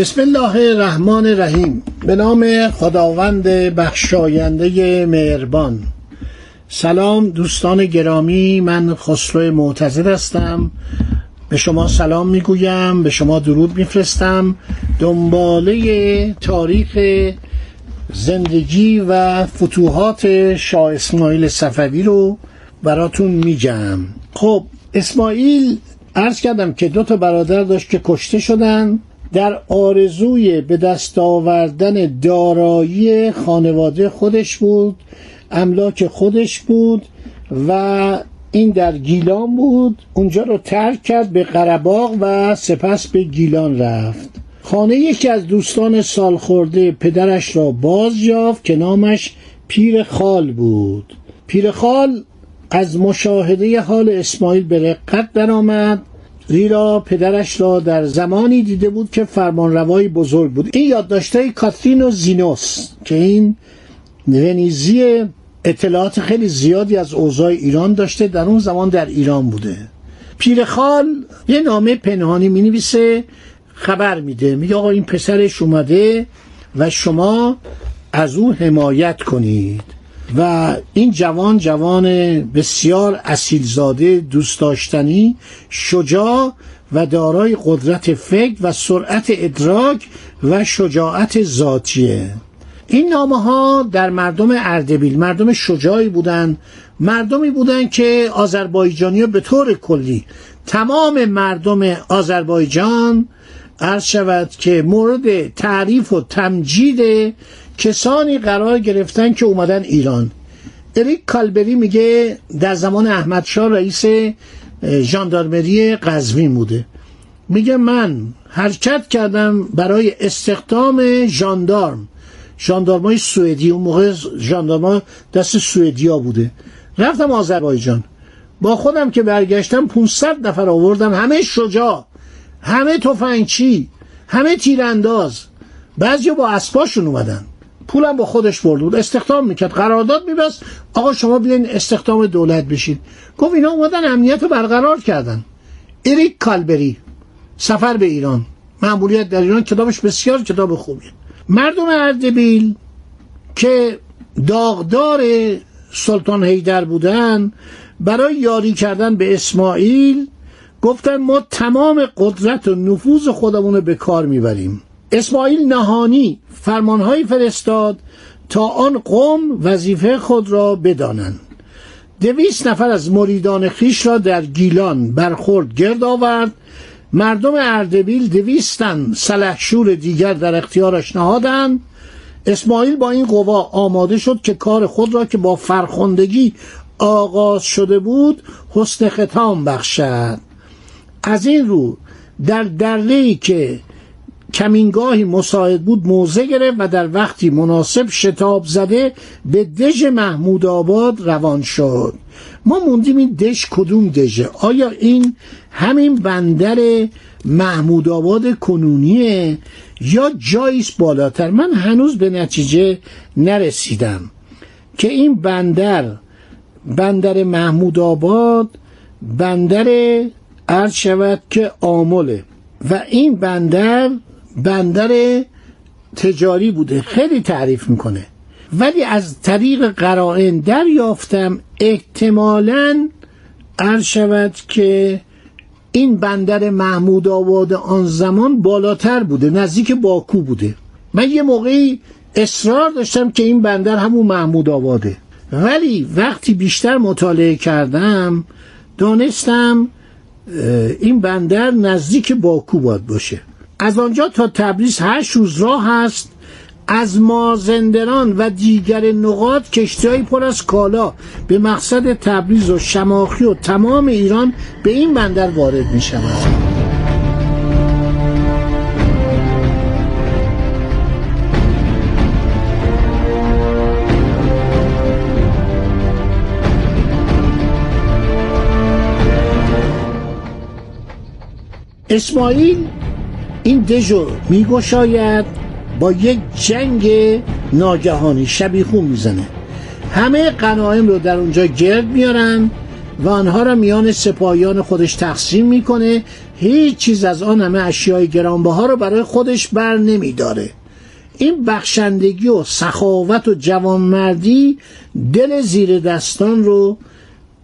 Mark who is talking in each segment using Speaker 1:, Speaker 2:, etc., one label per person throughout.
Speaker 1: بسم الله الرحمن الرحیم. به نام خداوند بخشاینده مهربان. سلام دوستان گرامی من خسرو معتزد هستم. به شما سلام می‌گویم به شما درود میفرستم. دنباله تاریخ زندگی و فتوحات شاه اسماعیل صفوی رو براتون میگم. خب اسماعیل عرض کردم که دو تا برادر داشت که کشته شدن. در آرزوی به دست آوردن دارایی خانواده خودش بود املاک خودش بود و این در گیلان بود. اونجا رو ترک کرد به قرباق و سپس به گیلان رفت. خانه یکی از دوستان سالخورده پدرش را باز یافت که نامش پیر خال بود. پیر خال از مشاهده حال اسماعیل به رقت درآمد. زیرا پدرش را در زمانی دیده بود که فرمانروای بزرگ بود. این یادداشتهای کاترین و زینوس که این ونیزی اطلاعات خیلی زیادی از اوضاع ایران داشته در اون زمان در ایران بوده. پیرخال یه نامه پنهانی می نویسه خبر میده. میگه آقا این پسرش اومده و شما از او حمایت کنید. و این جوان جوان بسیار اصیلزاده دوست داشتنی شجاع و دارای قدرت فکر و سرعت ادراک و شجاعت ذاتیه. این نامه ها در مردم اردبیل مردم شجاعی بودند. مردمی بودند که آذربایجانی به طور کلی تمام مردم آذربایجان عرض شود که مورد تعریف و تمجید کسانی قرار گرفتن که اومدن ایران. اریک کالبری میگه در زمان احمد شاه رئیس ژاندارمری قزوین بوده. میگه من حرکت کردم برای استخدام ژاندارم. ژاندارمای سوئدی اون موقع ژاندارما دست سوئدیا بوده. رفتم آذربایجان. با خودم که برگشتم 500 نفر آوردم همه شجاع. همه تفنگچی همه تیرانداز. بعضی با اسباشون اومدن. پولم با خودش برده بود. استخدام می‌کرد. قرارداد میبست. آقا شما بیاین استخدام دولت بشید گفت اینا اومدن امنیت رو برقرار کردن. اریک کالبری سفر به ایران. معمولیت در ایران کتابش بسیار کتاب خوبیه. مردم اردبیل که داغدار سلطان هیدر بودن برای یاری کردن به اسماعیل گفتن ما تمام قدرت و نفوذ خودمون رو به کار می‌بریم. اسماعیل نهانی فرمانهایی فرستاد تا آن قوم وظیفه خود را بدانند. دویست نفر از مریدان خیش را در گیلان برخورد گرد آورد. مردم اردبیل دویستن سلحشور دیگر در اختیارش نهادند. اسماعیل با این قوا آماده شد که کار خود را که با فرخندگی آغاز شده بود حسن ختام بخشد. از این رو در دره‌ای که کمینگاهی مساعد بود موضع گرفت و در وقتی مناسب شتاب زده به دژ محمود آباد روان شد. ما موندیم این دژ کدوم دژه؟ آیا این همین بندر محمود آباد کنونیه یا جاییست بالاتر؟ من هنوز به نتیجه نرسیدم که این بندر بندر محمود آباد بندر عرض شود که آمله. و این بندر بندر تجاری بوده. خیلی تعریف می‌کنه. ولی از طریق قرائن دریافتم. احتمالا عرض شود که این بندر محمود آباد آن زمان بالاتر بوده. نزدیک باکو بوده. من یه موقعی اصرار داشتم که این بندر همون محمود آباده. ولی وقتی بیشتر مطالعه کردم دانستم این بندر نزدیک باکو باید باشه. از آنجا تا تبریز هشت روز راه است. از مازندران و دیگر نقاط کشتیهایی پر از کالا به مقصد تبریز و شماخی و تمام ایران به این بندر وارد می شود اسماعیل این دژو میگشاید با یک جنگ ناگهانی شبیخون می‌زنه. همه قنایم رو در اونجا گرد میارن و آنها را میان سپاهیان خودش تقسیم می‌کنه. هیچ چیز از آن همه اشیای گرانبها رو برای خودش بر نمیداره. این بخشندگی و سخاوت و جوانمردی دل زیر دستان رو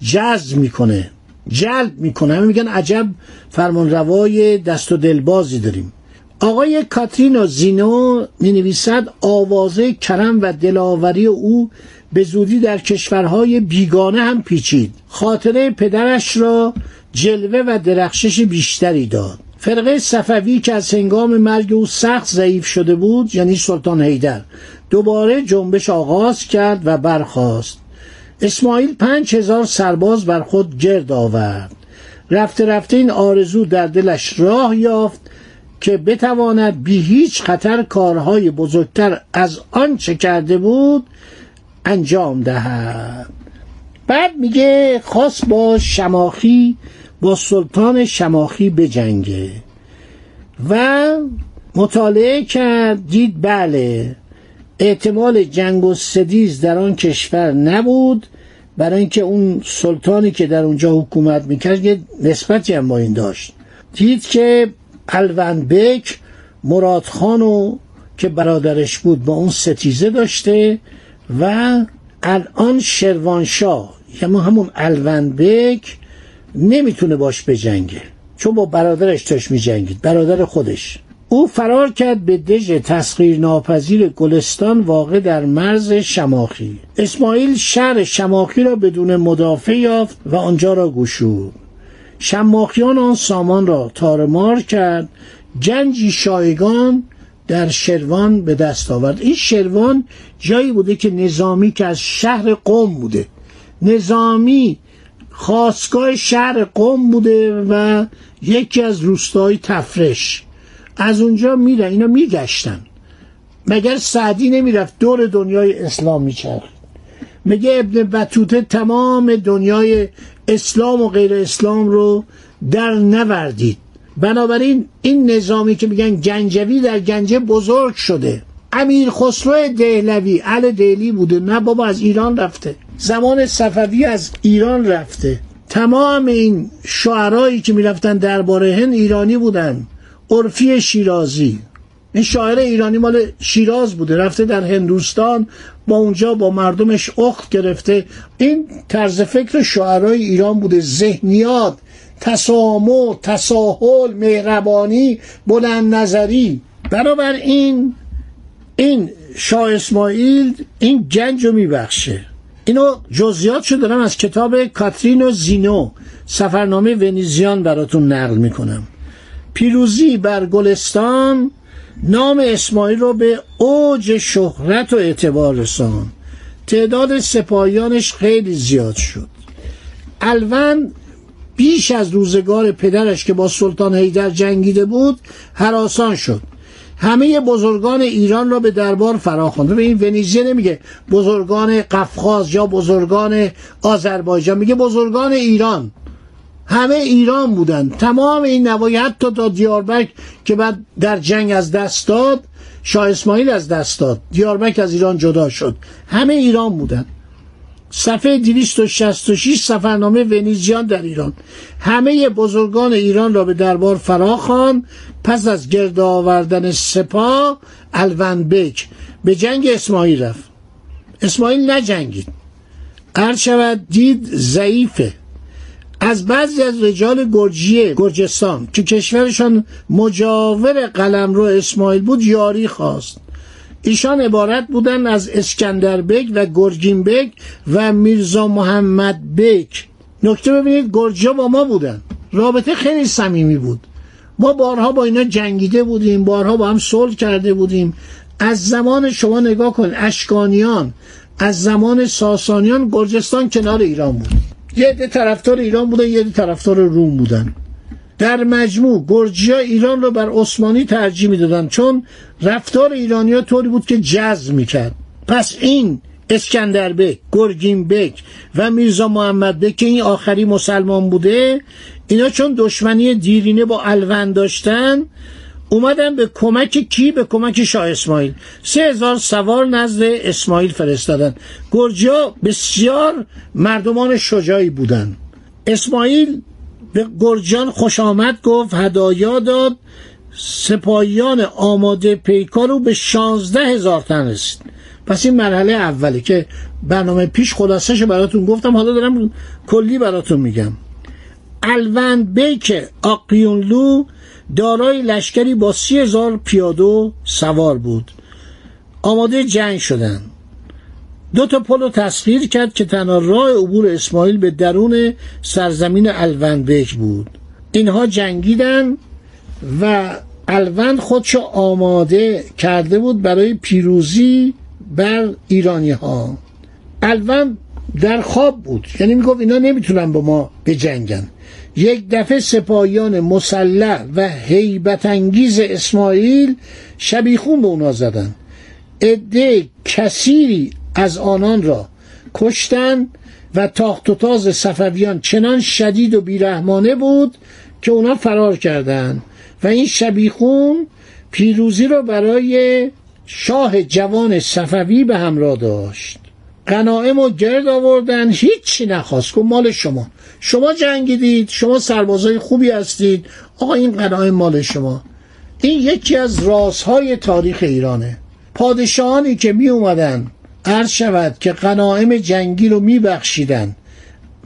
Speaker 1: جذب می‌کنه. جلب می‌کنه. همه میگن عجب فرمانروای دست و دلبازی داریم. آقای کاترین زینو می نویسد آوازه کرم و دلاوری او به زودی در کشورهای بیگانه هم پیچید. خاطره پدرش را جلوه و درخشش بیشتری داد. فرقه صفوی که از هنگام مرگ او سخت ضعیف شده بود یعنی سلطان حیدر دوباره جنبش آغاز کرد و برخاست. اسماعیل پنج هزار سرباز بر خود گرد آورد. رفته رفته این آرزو در دلش راه یافت که بتواند بی هیچ خطر کارهای بزرگتر از آنچه کرده بود انجام دهد. بعد میگه خواست با شماخی با سلطان شماخی بجنگه. و مطالعه کرد دید بله احتمال جنگ و سدیز در آن کشور نبود برای اینکه اون سلطانی که در اونجا حکومت می‌کرد یه نسبتی هم با این داشت. دید که الوند بک مراد خانو که برادرش بود با اون ستیزه داشته و الان شروانشاه یعنی همون الوند بک نمی‌تونه باش بجنگه. چون با برادرش داشت میجنگید برادر خودش. او فرار کرد به دژ تسخیر ناپذیر گلستان واقع در مرز شماخی. اسماعیل شهر شماخی را بدون مدافع یافت و آنجا را گشود. شماخیان آن سامان را تارمار کرد. جنجی شایگان در شروان به دست آورد. این شروان جایی بوده که نظامی که از شهر قوم بوده. نظامی خواستگاه شهر قوم بوده و یکی از روستای تفرش. از اونجا میره اینا میگشتن. مگر سعدی نمی‌رفت دور دنیای اسلام میچرخ؟ میگه ابن بطوته تمام دنیای اسلام و غیر اسلام رو در نوردید؟ بنابراین این نظامی که میگن گنجوی در گنجه بزرگ شده. امیر خسرو دهلوی ال دهلی بوده نه بابا از ایران رفته. زمان صفوی از ایران رفته. تمام این شعرهایی که می‌رفتن درباره هند ایرانی بودن. عرفی شیرازی. این شاعر ایرانی مال شیراز بوده رفته در هندوستان با اونجا با مردمش اخت گرفته. این طرز فکر شاعرای ایران بوده ذهنیات تسامح تساهل مهربانی بلند نظری. این این شاه اسماعیل این گنج رو میبخشه. اینو جزیات دارم از کتاب کاترین و زینو. سفرنامه ونیزیان براتون نقل می‌کنم. پیروزی بر گلستان نام اسماعیل رو به اوج شهرت و اعتبار رسان. تعداد سپاهیانش خیلی زیاد شد. الون بیش از روزگار پدرش که با سلطان حیدر جنگیده بود حراسان شد. همه بزرگان ایران را به دربار فرا خوانده به این ونیزیه نمیگه بزرگان قفقاز یا بزرگان آذربایجان میگه بزرگان ایران. همه ایران بودن. تمام این نوایی حتی تا دیاربک که بعد در جنگ از دست داد شاه اسماعیل از دست داد. دیاربک از ایران جدا شد. همه ایران بودن. صفحه 266 سفرنامه ونیزیان در ایران. همه بزرگان ایران را به دربار فراخوان پس از گرد آوردن سپاه الونبک به جنگ اسماعیل رفت. اسماعیل نجنگید. هر شود دید ضعیفه. از بعضی از رجال گرجیه گرجستان که کشورشان مجاور قلمرو اسماعیل بود یاری خواست. ایشان عبارت بودن از اسکندر بک و گرگین بک و میرزا محمد بک نکته ببینید گرجا با ما بودن. رابطه خیلی صمیمی بود. ما بارها با اینا جنگیده بودیم بارها با هم صلح کرده بودیم. از زمان شما نگاه کن اشکانیان از زمان ساسانیان گرجستان کنار ایران بود. یه طرفدار ایران بودن یه طرفدار روم بودن. در مجموع گرجی ایران رو بر عثمانی ترجیح می‌دادن چون رفتار ایرانی ها طوری بود که جذب می‌کرد. پس این اسکندر بک گرگین بک و میرزا محمد بک که این آخری مسلمان بوده اینا چون دشمنی دیرینه با الوند داشتن اومدن به کمک کی؟ به کمک شاه اسماعیل. سه هزار سوار نزد اسماعیل فرستادن. گرجا بسیار مردمان شجاعی بودن اسماعیل به گرجان خوش آمد گفت هدایا داد. سپاهیان آماده پیکار رو به شانزده هزار تن رسید. پس این مرحله اولی که برنامه پیش خلاصش براتون گفتم. حالا دارم کلی براتون میگم. الوند بیک آقیونلو دارای لشکری با سی هزار پیاده سوار بود آماده جنگ شدن دو تا پل رو تصویر کرد که تنها راه عبور اسماعیل به درون سرزمین الوند بیک بود اینها جنگیدن و الوند خودشو آماده کرده بود برای پیروزی بر ایرانی ها الوند در خواب بود یعنی می‌گفت اینا نمی‌تونن با ما بجنگن یک دفعه سپاهیان مسلح و هیبت انگیز اسماعیل شبیخون به اونا زدن. عده کثیری از آنان را کشتن و تاخت و تاز صفویان چنان شدید و بیرحمانه بود که اونا فرار کردند و این شبیخون پیروزی را برای شاه جوان صفوی به همراه داشت. غنائم و گرد آوردن هیچی نخواست. که مال شما. شما جنگیدید شما سربازای خوبی هستید. آقا این غنایم مال شما. این یکی از رازهای تاریخ ایرانه. پادشاهانی که می اومدن عرض شود که غنایم جنگی رو می بخشیدن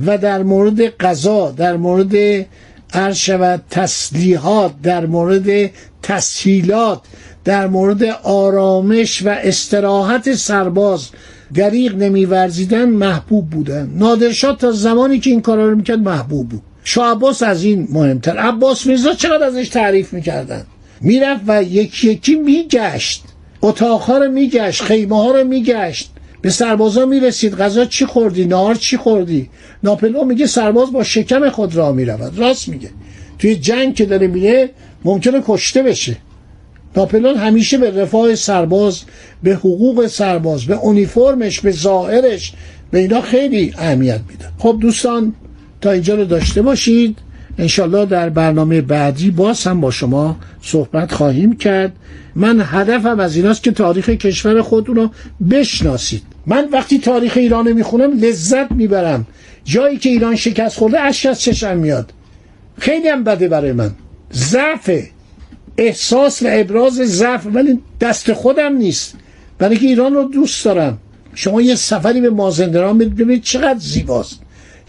Speaker 1: و در مورد قضا در مورد عرض شود تسلیحات در مورد تسهیلات در مورد آرامش و استراحت سرباز دریغ نمیورزیدن محبوب بودن. نادرشاه تا زمانی که این کارا رو می‌کرد محبوب بود. شاه عباس از این مهمتر. عباس میرزا چقدر ازش تعریف می‌کردن؟ می‌رفت و یکی یکی میگشت. اتاقها رو میگشت خیمه ها رو میگشت. به سربازا می‌رسید. غذا چی خوردی؟ نهار چی خوردی؟ ناپلو میگه سرباز با شکم خود را می‌رود. راست میگه. توی جنگ که داره میره ممکنه کشته بشه. ناپلون همیشه به رفاه سرباز به حقوق سرباز به اونیفرمش به ظاهرش به اینا خیلی اهمیت میده. خب دوستان تا اینجا رو داشته باشید. انشالله در برنامه بعدی باز هم با شما صحبت خواهیم کرد. من هدفم از ایناست که تاریخ کشور خودتون رو بشناسید. من وقتی تاریخ ایران می‌خونم لذت می‌برم. جایی که ایران شکست خورده اشک از چشم میاد. خیلی هم بده برای من. ضعفه. احساس و ابراز ضعف ولی دست خودم نیست. برای که ایران رو دوست دارم. شما یه سفری به مازندران برید ببینید چقدر زیباست.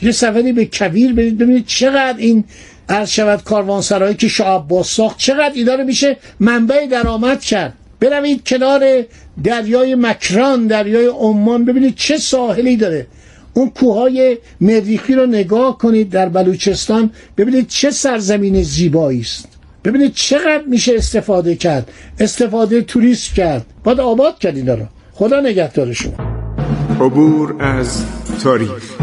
Speaker 1: یه سفری به کویر برید ببینید چقدر این عرض شود کاروانسرایی که شاه عباس ساخت چقدر اینا میشه منبع درآمد کرد. بروید کنار دریای مکران دریای عمان ببینید چه ساحلی داره. اون کوههای مریخی رو نگاه کنید در بلوچستان ببینید چه سرزمین زیبایی است ببینید چقدر میشه استفاده کرد. استفاده توریست کرد. باید آباد کرد اینا رو. خدا نگهدار شما
Speaker 2: عبور از تاریخ.